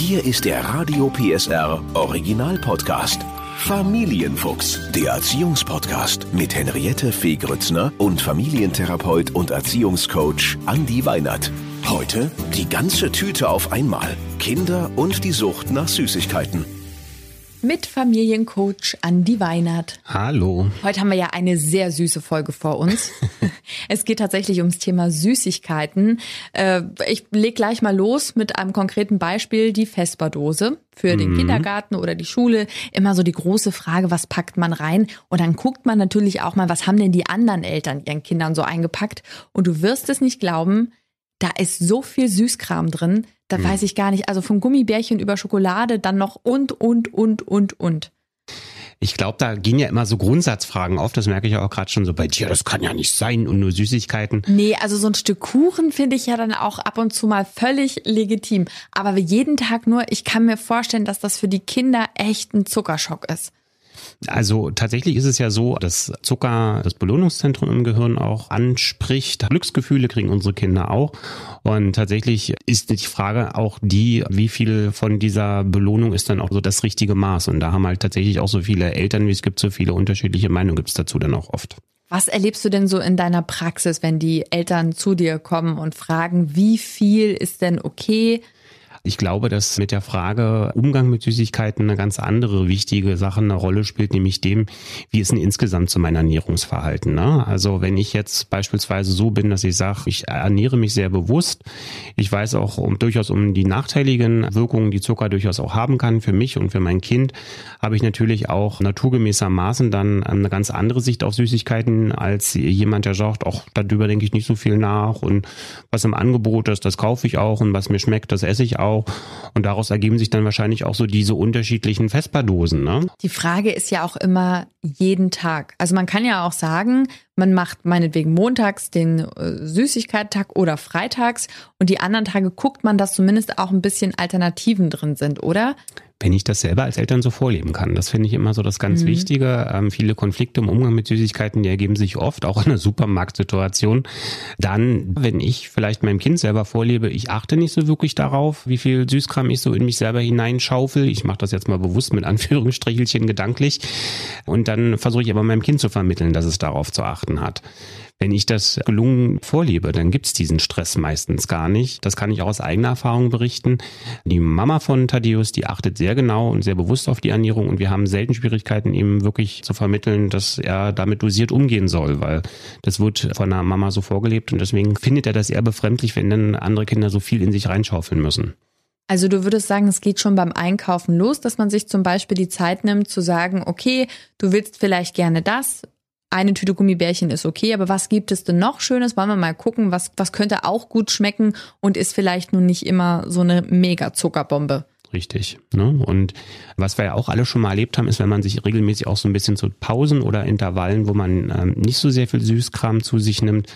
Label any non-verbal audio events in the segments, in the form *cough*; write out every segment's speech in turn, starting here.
Hier ist der Radio PSR Original Podcast. Familienfuchs, der Erziehungspodcast mit Henriette Fee Grützner und Familientherapeut und Erziehungscoach Andi Weinert. Heute die ganze Tüte auf einmal. Kinder und die Sucht nach Süßigkeiten mit Familiencoach Andi Weinert. Hallo. Heute haben wir ja eine sehr süße Folge vor uns. *laughs* es geht tatsächlich ums Thema Süßigkeiten. Äh, ich leg gleich mal los mit einem konkreten Beispiel, die Vesperdose für den mhm. Kindergarten oder die Schule. Immer so die große Frage, was packt man rein? Und dann guckt man natürlich auch mal, was haben denn die anderen Eltern ihren Kindern so eingepackt? Und du wirst es nicht glauben, da ist so viel Süßkram drin, da hm. weiß ich gar nicht. Also von Gummibärchen über Schokolade, dann noch und, und, und, und, und. Ich glaube, da gehen ja immer so Grundsatzfragen auf. Das merke ich auch gerade schon so bei dir. Das kann ja nicht sein und nur Süßigkeiten. Nee, also so ein Stück Kuchen finde ich ja dann auch ab und zu mal völlig legitim. Aber jeden Tag nur, ich kann mir vorstellen, dass das für die Kinder echt ein Zuckerschock ist. Also tatsächlich ist es ja so, dass Zucker das Belohnungszentrum im Gehirn auch anspricht. Glücksgefühle kriegen unsere Kinder auch. Und tatsächlich ist die Frage auch die, wie viel von dieser Belohnung ist dann auch so das richtige Maß. Und da haben halt tatsächlich auch so viele Eltern, wie es gibt, so viele unterschiedliche Meinungen gibt es dazu dann auch oft. Was erlebst du denn so in deiner Praxis, wenn die Eltern zu dir kommen und fragen, wie viel ist denn okay? Ich glaube, dass mit der Frage Umgang mit Süßigkeiten eine ganz andere wichtige Sache eine Rolle spielt, nämlich dem, wie ist denn insgesamt zu meinem Ernährungsverhalten. Ne? Also wenn ich jetzt beispielsweise so bin, dass ich sage, ich ernähre mich sehr bewusst, ich weiß auch um, durchaus um die nachteiligen Wirkungen, die Zucker durchaus auch haben kann für mich und für mein Kind, habe ich natürlich auch naturgemäßermaßen dann eine ganz andere Sicht auf Süßigkeiten als jemand, der sagt, auch darüber denke ich nicht so viel nach und was im Angebot ist, das kaufe ich auch und was mir schmeckt, das esse ich auch auch. Und daraus ergeben sich dann wahrscheinlich auch so diese unterschiedlichen Vesperdosen. Ne? Die Frage ist ja auch immer jeden Tag. Also man kann ja auch sagen, man macht meinetwegen montags den äh, Süßigkeitstag oder freitags und die anderen Tage guckt man, dass zumindest auch ein bisschen Alternativen drin sind, oder? Wenn ich das selber als Eltern so vorleben kann. Das finde ich immer so das ganz mhm. Wichtige. Ähm, viele Konflikte im Umgang mit Süßigkeiten, die ergeben sich oft, auch in einer Supermarktsituation. Dann, wenn ich vielleicht meinem Kind selber vorlebe, ich achte nicht so wirklich darauf, wie viel Süßkram ich so in mich selber hineinschaufel. Ich mache das jetzt mal bewusst mit Anführungsstrichelchen gedanklich. Und dann versuche ich aber meinem Kind zu vermitteln, dass es darauf zu achten hat. Wenn ich das gelungen vorlebe, dann gibt's diesen Stress meistens gar nicht. Das kann ich auch aus eigener Erfahrung berichten. Die Mama von Thaddeus, die achtet sehr genau und sehr bewusst auf die Ernährung und wir haben selten Schwierigkeiten, ihm wirklich zu vermitteln, dass er damit dosiert umgehen soll, weil das wird von der Mama so vorgelebt und deswegen findet er das eher befremdlich, wenn dann andere Kinder so viel in sich reinschaufeln müssen. Also du würdest sagen, es geht schon beim Einkaufen los, dass man sich zum Beispiel die Zeit nimmt zu sagen, okay, du willst vielleicht gerne das, eine Tüte Gummibärchen ist okay, aber was gibt es denn noch Schönes? Wollen wir mal gucken, was, was könnte auch gut schmecken und ist vielleicht nun nicht immer so eine mega Zuckerbombe. Richtig. Ne? Und was wir ja auch alle schon mal erlebt haben, ist, wenn man sich regelmäßig auch so ein bisschen zu Pausen oder Intervallen, wo man ähm, nicht so sehr viel Süßkram zu sich nimmt,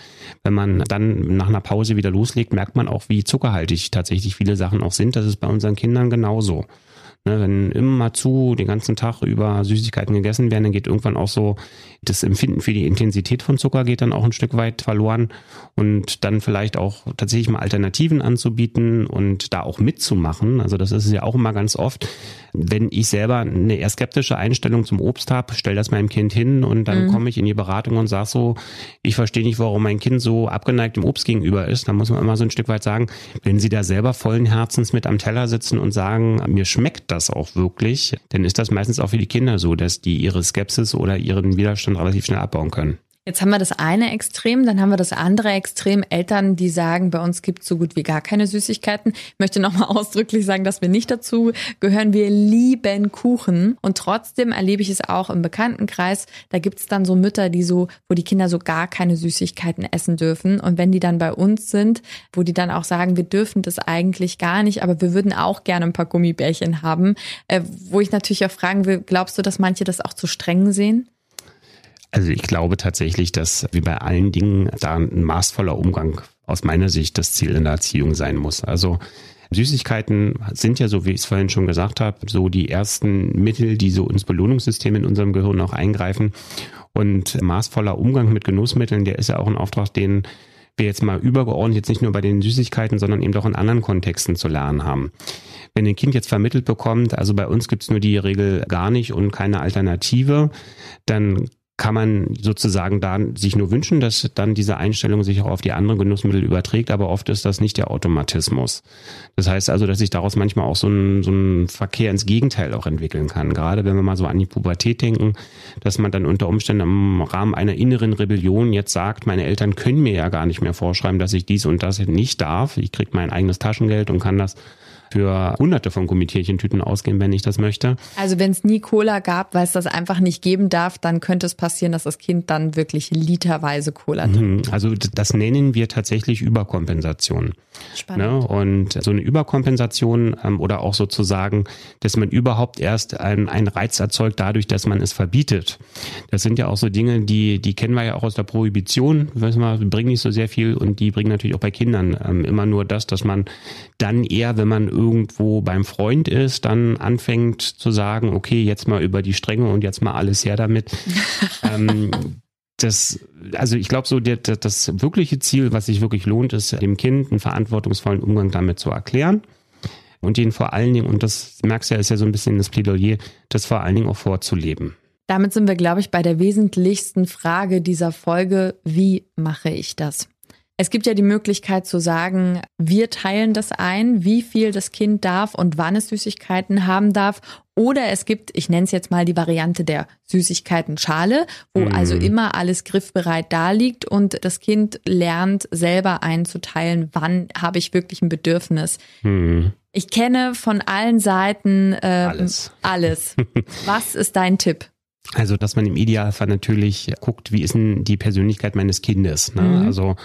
wenn man dann nach einer Pause wieder loslegt, merkt man auch, wie zuckerhaltig tatsächlich viele Sachen auch sind. Das ist bei unseren Kindern genauso. Ne, wenn immer zu den ganzen Tag über Süßigkeiten gegessen werden, dann geht irgendwann auch so das Empfinden für die Intensität von Zucker geht dann auch ein Stück weit verloren und dann vielleicht auch tatsächlich mal Alternativen anzubieten und da auch mitzumachen. Also das ist es ja auch immer ganz oft. Wenn ich selber eine eher skeptische Einstellung zum Obst habe, stell das meinem Kind hin und dann mhm. komme ich in die Beratung und sage so, ich verstehe nicht, warum mein Kind so abgeneigt dem Obst gegenüber ist. Da muss man immer so ein Stück weit sagen, wenn Sie da selber vollen Herzens mit am Teller sitzen und sagen, mir schmeckt das auch wirklich, dann ist das meistens auch für die Kinder so, dass die ihre Skepsis oder ihren Widerstand relativ schnell abbauen können. Jetzt haben wir das eine Extrem, dann haben wir das andere Extrem. Eltern, die sagen, bei uns gibt es so gut wie gar keine Süßigkeiten. Ich möchte nochmal *laughs* ausdrücklich sagen, dass wir nicht dazu gehören. Wir lieben Kuchen. Und trotzdem erlebe ich es auch im Bekanntenkreis. Da gibt es dann so Mütter, die so, wo die Kinder so gar keine Süßigkeiten essen dürfen. Und wenn die dann bei uns sind, wo die dann auch sagen, wir dürfen das eigentlich gar nicht, aber wir würden auch gerne ein paar Gummibärchen haben, äh, wo ich natürlich auch fragen will, glaubst du, dass manche das auch zu streng sehen? Also ich glaube tatsächlich, dass wie bei allen Dingen da ein maßvoller Umgang aus meiner Sicht das Ziel in der Erziehung sein muss. Also Süßigkeiten sind ja, so wie ich es vorhin schon gesagt habe, so die ersten Mittel, die so ins Belohnungssystem in unserem Gehirn auch eingreifen. Und maßvoller Umgang mit Genussmitteln, der ist ja auch ein Auftrag, den wir jetzt mal übergeordnet jetzt nicht nur bei den Süßigkeiten, sondern eben auch in anderen Kontexten zu lernen haben. Wenn ein Kind jetzt vermittelt bekommt, also bei uns gibt's nur die Regel gar nicht und keine Alternative, dann kann man sozusagen da sich nur wünschen, dass dann diese Einstellung sich auch auf die anderen Genussmittel überträgt, aber oft ist das nicht der Automatismus. Das heißt also, dass sich daraus manchmal auch so ein, so ein Verkehr ins Gegenteil auch entwickeln kann. Gerade wenn wir mal so an die Pubertät denken, dass man dann unter Umständen im Rahmen einer inneren Rebellion jetzt sagt, meine Eltern können mir ja gar nicht mehr vorschreiben, dass ich dies und das nicht darf. Ich kriege mein eigenes Taschengeld und kann das für hunderte von Gummitierchentüten ausgeben, wenn ich das möchte. Also wenn es nie Cola gab, weil es das einfach nicht geben darf, dann könnte es passieren, dass das Kind dann wirklich literweise Cola trinkt. Mhm. Also das nennen wir tatsächlich Überkompensation. Spannend. Ne? Und so eine Überkompensation ähm, oder auch sozusagen, dass man überhaupt erst einen, einen Reiz erzeugt dadurch, dass man es verbietet. Das sind ja auch so Dinge, die, die kennen wir ja auch aus der Prohibition. Wissen wir, bringen nicht so sehr viel und die bringen natürlich auch bei Kindern ähm, immer nur das, dass man dann eher, wenn man irgendwo beim Freund ist, dann anfängt zu sagen, okay, jetzt mal über die Stränge und jetzt mal alles her damit. *laughs* ähm, das, also ich glaube so, der, das wirkliche Ziel, was sich wirklich lohnt, ist, dem Kind einen verantwortungsvollen Umgang damit zu erklären und ihn vor allen Dingen, und das merkst du ja, ist ja so ein bisschen das Plädoyer, das vor allen Dingen auch vorzuleben. Damit sind wir, glaube ich, bei der wesentlichsten Frage dieser Folge. Wie mache ich das? Es gibt ja die Möglichkeit zu sagen, wir teilen das ein, wie viel das Kind darf und wann es Süßigkeiten haben darf. Oder es gibt, ich nenne es jetzt mal die Variante der Süßigkeiten-Schale, wo mhm. also immer alles griffbereit da liegt und das Kind lernt selber einzuteilen, wann habe ich wirklich ein Bedürfnis. Mhm. Ich kenne von allen Seiten äh, alles. alles. *laughs* Was ist dein Tipp? Also, dass man im Idealfall natürlich guckt, wie ist denn die Persönlichkeit meines Kindes. Ne? Mhm. Also,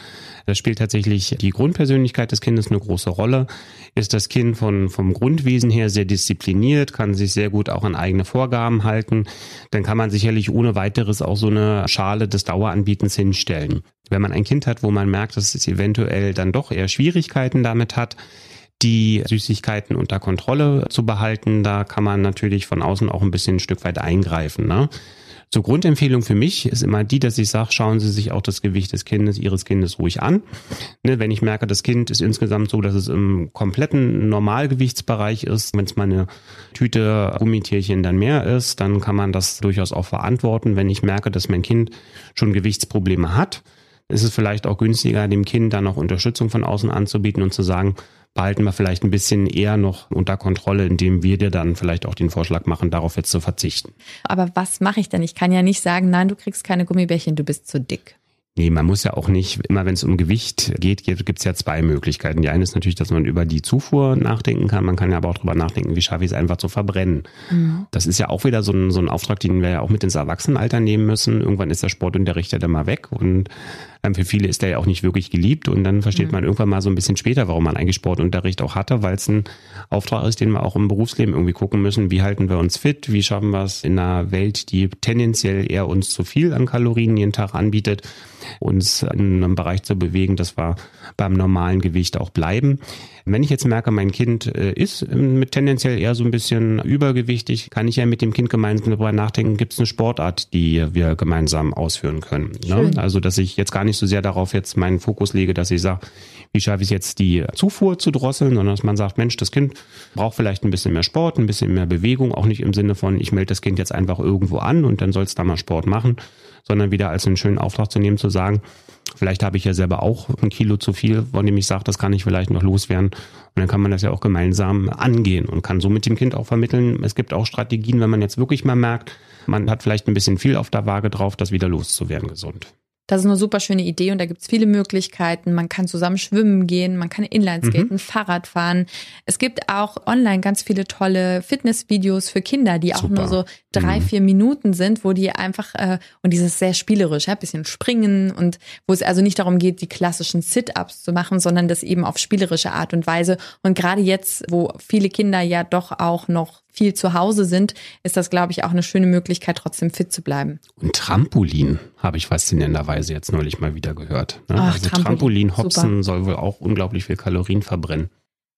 das spielt tatsächlich die Grundpersönlichkeit des Kindes eine große Rolle. Ist das Kind von, vom Grundwesen her sehr diszipliniert, kann sich sehr gut auch an eigene Vorgaben halten, dann kann man sicherlich ohne weiteres auch so eine Schale des Daueranbietens hinstellen. Wenn man ein Kind hat, wo man merkt, dass es eventuell dann doch eher Schwierigkeiten damit hat, die Süßigkeiten unter Kontrolle zu behalten. Da kann man natürlich von außen auch ein bisschen ein Stück weit eingreifen. Ne? So Grundempfehlung für mich ist immer die, dass ich sage, schauen Sie sich auch das Gewicht des Kindes, Ihres Kindes ruhig an. Ne, wenn ich merke, das Kind ist insgesamt so, dass es im kompletten Normalgewichtsbereich ist, wenn es mal eine Tüte Gummitierchen dann mehr ist, dann kann man das durchaus auch verantworten. Wenn ich merke, dass mein Kind schon Gewichtsprobleme hat, ist es vielleicht auch günstiger, dem Kind dann auch Unterstützung von außen anzubieten und zu sagen, behalten wir vielleicht ein bisschen eher noch unter Kontrolle, indem wir dir dann vielleicht auch den Vorschlag machen, darauf jetzt zu verzichten. Aber was mache ich denn? Ich kann ja nicht sagen, nein, du kriegst keine Gummibärchen, du bist zu dick. Nee, man muss ja auch nicht, immer wenn es um Gewicht geht, gibt es ja zwei Möglichkeiten. Die eine ist natürlich, dass man über die Zufuhr nachdenken kann. Man kann ja aber auch drüber nachdenken, wie schaffe ich es einfach zu verbrennen. Mhm. Das ist ja auch wieder so ein, so ein Auftrag, den wir ja auch mit ins Erwachsenenalter nehmen müssen. Irgendwann ist der Sportunterricht ja dann mal weg und für viele ist der ja auch nicht wirklich geliebt und dann versteht mhm. man irgendwann mal so ein bisschen später, warum man eigentlich Sportunterricht auch hatte, weil es ein Auftrag ist, den wir auch im Berufsleben irgendwie gucken müssen. Wie halten wir uns fit? Wie schaffen wir es in einer Welt, die tendenziell eher uns zu viel an Kalorien jeden Tag anbietet? uns in einem Bereich zu bewegen, dass wir beim normalen Gewicht auch bleiben. Wenn ich jetzt merke, mein Kind äh, ist ähm, mit tendenziell eher so ein bisschen übergewichtig, kann ich ja mit dem Kind gemeinsam darüber nachdenken, gibt es eine Sportart, die wir gemeinsam ausführen können. Ne? Also, dass ich jetzt gar nicht so sehr darauf jetzt meinen Fokus lege, dass ich sage, wie schaffe ich jetzt, die Zufuhr zu drosseln, sondern dass man sagt, Mensch, das Kind braucht vielleicht ein bisschen mehr Sport, ein bisschen mehr Bewegung, auch nicht im Sinne von, ich melde das Kind jetzt einfach irgendwo an und dann soll es da mal Sport machen, sondern wieder als einen schönen Auftrag zu nehmen, zu sagen, vielleicht habe ich ja selber auch ein Kilo zu viel, von dem ich sage, das kann ich vielleicht noch loswerden. Und dann kann man das ja auch gemeinsam angehen und kann so mit dem Kind auch vermitteln. Es gibt auch Strategien, wenn man jetzt wirklich mal merkt, man hat vielleicht ein bisschen viel auf der Waage drauf, das wieder loszuwerden gesund. Das ist eine super schöne Idee und da gibt es viele Möglichkeiten. Man kann zusammen schwimmen gehen, man kann Inlineskaten, mhm. Fahrrad fahren. Es gibt auch online ganz viele tolle Fitnessvideos für Kinder, die super. auch nur so drei, mhm. vier Minuten sind, wo die einfach, äh, und dieses sehr spielerisch, ja, bisschen springen und wo es also nicht darum geht, die klassischen Sit-Ups zu machen, sondern das eben auf spielerische Art und Weise. Und gerade jetzt, wo viele Kinder ja doch auch noch viel zu Hause sind, ist das, glaube ich, auch eine schöne Möglichkeit, trotzdem fit zu bleiben. Und Trampolin habe ich faszinierenderweise jetzt neulich mal wieder gehört. Ne? Ach, also Trampolin, Hopsen soll wohl auch unglaublich viel Kalorien verbrennen.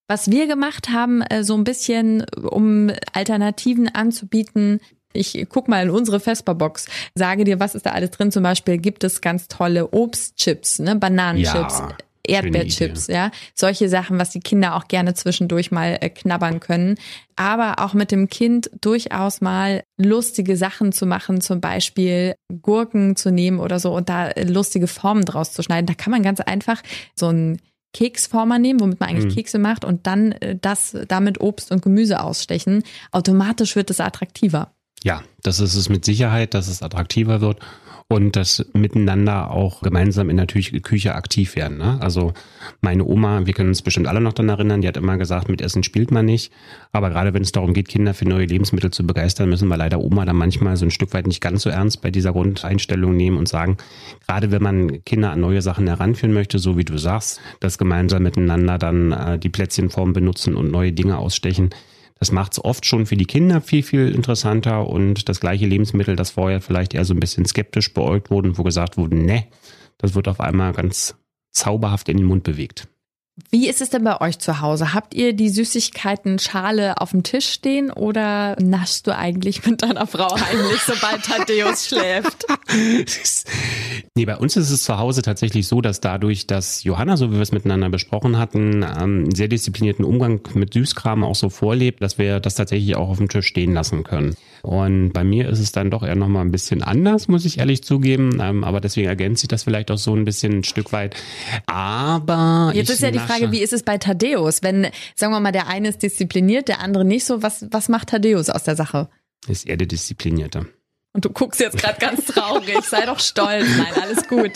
Was wir gemacht haben, äh, so ein bisschen, um Alternativen anzubieten, ich guck mal in unsere Vesperbox, sage dir, was ist da alles drin. Zum Beispiel gibt es ganz tolle Obstchips, ne, Bananenchips. Ja Erdbeerchips, ja. Solche Sachen, was die Kinder auch gerne zwischendurch mal äh, knabbern können. Aber auch mit dem Kind durchaus mal lustige Sachen zu machen, zum Beispiel Gurken zu nehmen oder so und da äh, lustige Formen draus zu schneiden. Da kann man ganz einfach so ein Keksformer nehmen, womit man eigentlich mhm. Kekse macht und dann äh, das damit Obst und Gemüse ausstechen. Automatisch wird es attraktiver. Ja, das ist es mit Sicherheit, dass es attraktiver wird und das miteinander auch gemeinsam in der Küche aktiv werden. Ne? Also meine Oma, wir können uns bestimmt alle noch daran erinnern, die hat immer gesagt, mit Essen spielt man nicht. Aber gerade wenn es darum geht, Kinder für neue Lebensmittel zu begeistern, müssen wir leider Oma dann manchmal so ein Stück weit nicht ganz so ernst bei dieser Grundeinstellung nehmen und sagen, gerade wenn man Kinder an neue Sachen heranführen möchte, so wie du sagst, das gemeinsam miteinander dann äh, die Plätzchenform benutzen und neue Dinge ausstechen, das macht es oft schon für die Kinder viel, viel interessanter und das gleiche Lebensmittel, das vorher vielleicht eher so ein bisschen skeptisch beäugt wurde, wo gesagt wurde, ne, das wird auf einmal ganz zauberhaft in den Mund bewegt. Wie ist es denn bei euch zu Hause? Habt ihr die Süßigkeiten-Schale auf dem Tisch stehen oder naschst du eigentlich mit deiner Frau heimlich, *laughs* sobald Thaddeus schläft? *laughs* nee, bei uns ist es zu Hause tatsächlich so, dass dadurch, dass Johanna, so wie wir es miteinander besprochen hatten, ähm, einen sehr disziplinierten Umgang mit Süßkram auch so vorlebt, dass wir das tatsächlich auch auf dem Tisch stehen lassen können. Und bei mir ist es dann doch eher nochmal ein bisschen anders, muss ich ehrlich zugeben. Ähm, aber deswegen ergänzt sich das vielleicht auch so ein bisschen ein Stück weit. Aber jetzt ist ja die Frage, wie ist es bei Thaddeus? Wenn, sagen wir mal, der eine ist diszipliniert, der andere nicht so, was, was macht Thaddeus aus der Sache? Ist er der Disziplinierte. Und du guckst jetzt gerade ganz *laughs* traurig. Sei doch stolz. Nein, alles gut.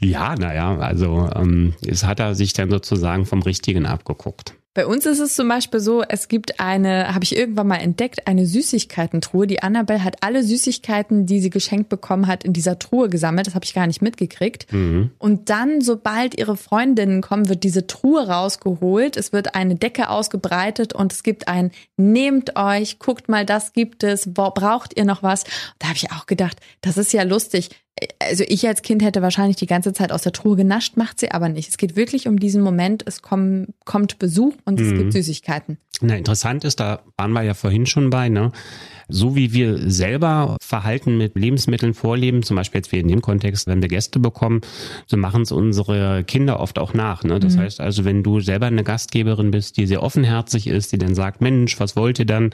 Ja, naja, also ähm, es hat er sich dann sozusagen vom Richtigen abgeguckt. Bei uns ist es zum Beispiel so, es gibt eine, habe ich irgendwann mal entdeckt, eine Süßigkeitentruhe. Die Annabelle hat alle Süßigkeiten, die sie geschenkt bekommen hat, in dieser Truhe gesammelt. Das habe ich gar nicht mitgekriegt. Mhm. Und dann, sobald ihre Freundinnen kommen, wird diese Truhe rausgeholt. Es wird eine Decke ausgebreitet und es gibt ein, nehmt euch, guckt mal, das gibt es, braucht ihr noch was? da habe ich auch gedacht, das ist ja lustig also ich als Kind hätte wahrscheinlich die ganze Zeit aus der Truhe genascht, macht sie aber nicht. Es geht wirklich um diesen Moment, es kommen, kommt Besuch und es mhm. gibt Süßigkeiten. Na, interessant ist, da waren wir ja vorhin schon bei, ne? So wie wir selber Verhalten mit Lebensmitteln vorleben, zum Beispiel jetzt wie in dem Kontext, wenn wir Gäste bekommen, so machen es unsere Kinder oft auch nach. Ne? Das mhm. heißt also, wenn du selber eine Gastgeberin bist, die sehr offenherzig ist, die dann sagt, Mensch, was wollt ihr dann?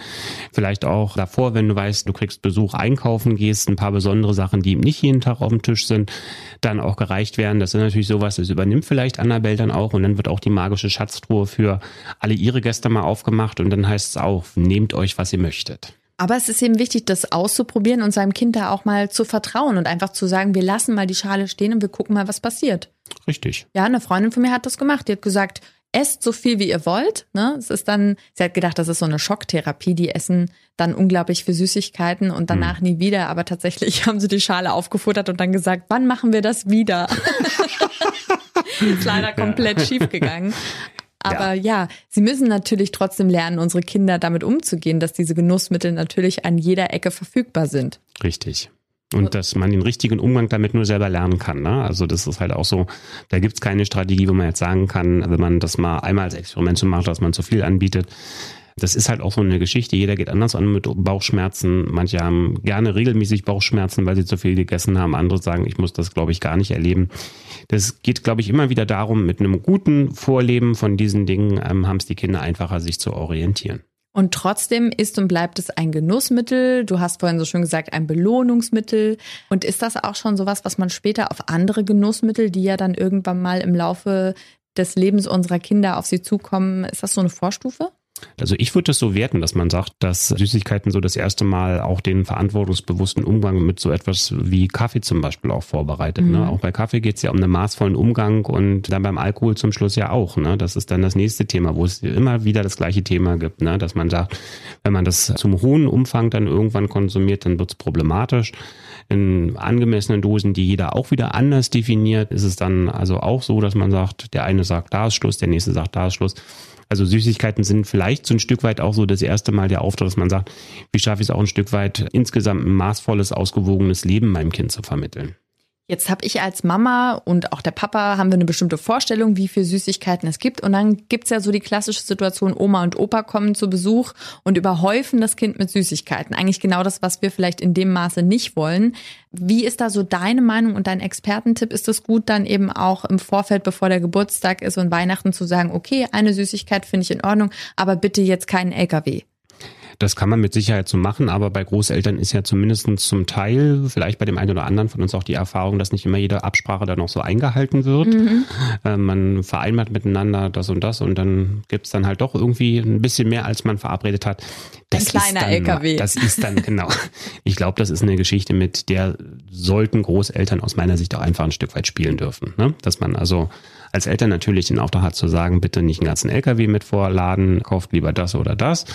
Vielleicht auch davor, wenn du weißt, du kriegst Besuch einkaufen, gehst, ein paar besondere Sachen, die eben nicht jeden Tag auf dem Tisch sind, dann auch gereicht werden. Das ist natürlich sowas, das übernimmt vielleicht Annabelle dann auch und dann wird auch die magische Schatztruhe für alle ihre Gäste mal aufgemacht und dann heißt es auch, nehmt euch, was ihr möchtet. Aber es ist eben wichtig, das auszuprobieren und seinem Kind da auch mal zu vertrauen und einfach zu sagen, wir lassen mal die Schale stehen und wir gucken mal, was passiert. Richtig. Ja, eine Freundin von mir hat das gemacht. Die hat gesagt, esst so viel wie ihr wollt. Ne? Es ist dann, sie hat gedacht, das ist so eine Schocktherapie. Die essen dann unglaublich für Süßigkeiten und danach hm. nie wieder. Aber tatsächlich *laughs* haben sie die Schale aufgefuttert und dann gesagt, wann machen wir das wieder? *laughs* ist leider komplett ja. schief gegangen. Aber ja. ja, sie müssen natürlich trotzdem lernen, unsere Kinder damit umzugehen, dass diese Genussmittel natürlich an jeder Ecke verfügbar sind. Richtig. Und dass man den richtigen Umgang damit nur selber lernen kann. Ne? Also das ist halt auch so, da gibt's keine Strategie, wo man jetzt sagen kann, wenn man das mal einmal als Experiment so macht, dass man zu viel anbietet, das ist halt auch so eine Geschichte. Jeder geht anders an mit Bauchschmerzen. Manche haben gerne regelmäßig Bauchschmerzen, weil sie zu viel gegessen haben. Andere sagen, ich muss das, glaube ich, gar nicht erleben. Das geht, glaube ich, immer wieder darum, mit einem guten Vorleben von diesen Dingen ähm, haben es die Kinder einfacher, sich zu orientieren. Und trotzdem ist und bleibt es ein Genussmittel. Du hast vorhin so schön gesagt, ein Belohnungsmittel. Und ist das auch schon sowas, was man später auf andere Genussmittel, die ja dann irgendwann mal im Laufe des Lebens unserer Kinder auf sie zukommen, ist das so eine Vorstufe? Also ich würde das so werten, dass man sagt, dass Süßigkeiten so das erste Mal auch den verantwortungsbewussten Umgang mit so etwas wie Kaffee zum Beispiel auch vorbereitet. Ne? Mhm. Ne? Auch bei Kaffee geht es ja um einen maßvollen Umgang und dann beim Alkohol zum Schluss ja auch. Ne? Das ist dann das nächste Thema, wo es immer wieder das gleiche Thema gibt, ne? dass man sagt, wenn man das zum hohen Umfang dann irgendwann konsumiert, dann wird es problematisch. In angemessenen Dosen, die jeder auch wieder anders definiert, ist es dann also auch so, dass man sagt, der eine sagt, da ist Schluss, der nächste sagt, da ist Schluss. Also Süßigkeiten sind vielleicht so ein Stück weit auch so das erste Mal der Auftritt, dass man sagt, wie schaffe ich es auch ein Stück weit insgesamt ein maßvolles, ausgewogenes Leben meinem Kind zu vermitteln. Jetzt habe ich als Mama und auch der Papa haben wir eine bestimmte Vorstellung, wie viel Süßigkeiten es gibt. Und dann gibt's ja so die klassische Situation, Oma und Opa kommen zu Besuch und überhäufen das Kind mit Süßigkeiten. Eigentlich genau das, was wir vielleicht in dem Maße nicht wollen. Wie ist da so deine Meinung und dein Expertentipp? Ist es gut, dann eben auch im Vorfeld, bevor der Geburtstag ist und Weihnachten zu sagen, okay, eine Süßigkeit finde ich in Ordnung, aber bitte jetzt keinen LKW? Das kann man mit Sicherheit so machen, aber bei Großeltern ist ja zumindest zum Teil, vielleicht bei dem einen oder anderen von uns auch die Erfahrung, dass nicht immer jede Absprache dann auch so eingehalten wird. Mhm. Äh, man vereinbart miteinander das und das und dann gibt's dann halt doch irgendwie ein bisschen mehr, als man verabredet hat. Das ein kleiner dann, LKW. Das ist dann, genau. Ich glaube, das ist eine Geschichte, mit der sollten Großeltern aus meiner Sicht auch einfach ein Stück weit spielen dürfen. Ne? Dass man also als Eltern natürlich den Auftrag hat zu sagen, bitte nicht einen ganzen LKW mit vorladen, kauft lieber das oder das,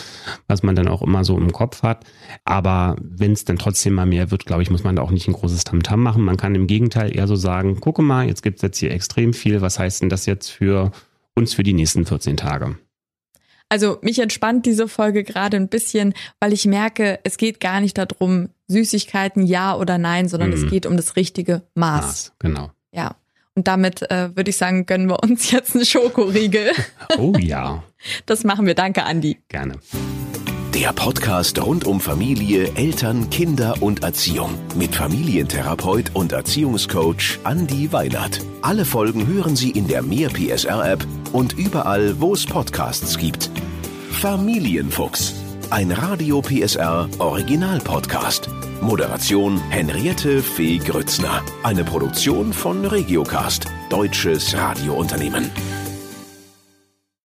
was man dann auch immer so im Kopf hat. Aber wenn es dann trotzdem mal mehr wird, glaube ich, muss man da auch nicht ein großes Tamtam machen. Man kann im Gegenteil eher so sagen, gucke mal, jetzt gibt es jetzt hier extrem viel. Was heißt denn das jetzt für uns für die nächsten 14 Tage? Also mich entspannt diese Folge gerade ein bisschen, weil ich merke, es geht gar nicht darum, Süßigkeiten ja oder nein, sondern mm. es mhm. geht um das richtige Maß. Maß. Genau. Ja. Und damit äh, würde ich sagen, gönnen wir uns *laughs* jetzt einen Schokoriegel. Oh ja. Das machen wir. Danke, Andi. Gerne. Der Podcast rund um Familie, Eltern, Kinder und Erziehung mit Familientherapeut und Erziehungscoach Andi Weinert. Alle Folgen hören Sie in der Mehr PSR App und überall, wo es Podcasts gibt. Familienfuchs, ein Radio PSR Original Podcast. Moderation Henriette Fee Grützner. Eine Produktion von Regiocast, deutsches Radiounternehmen.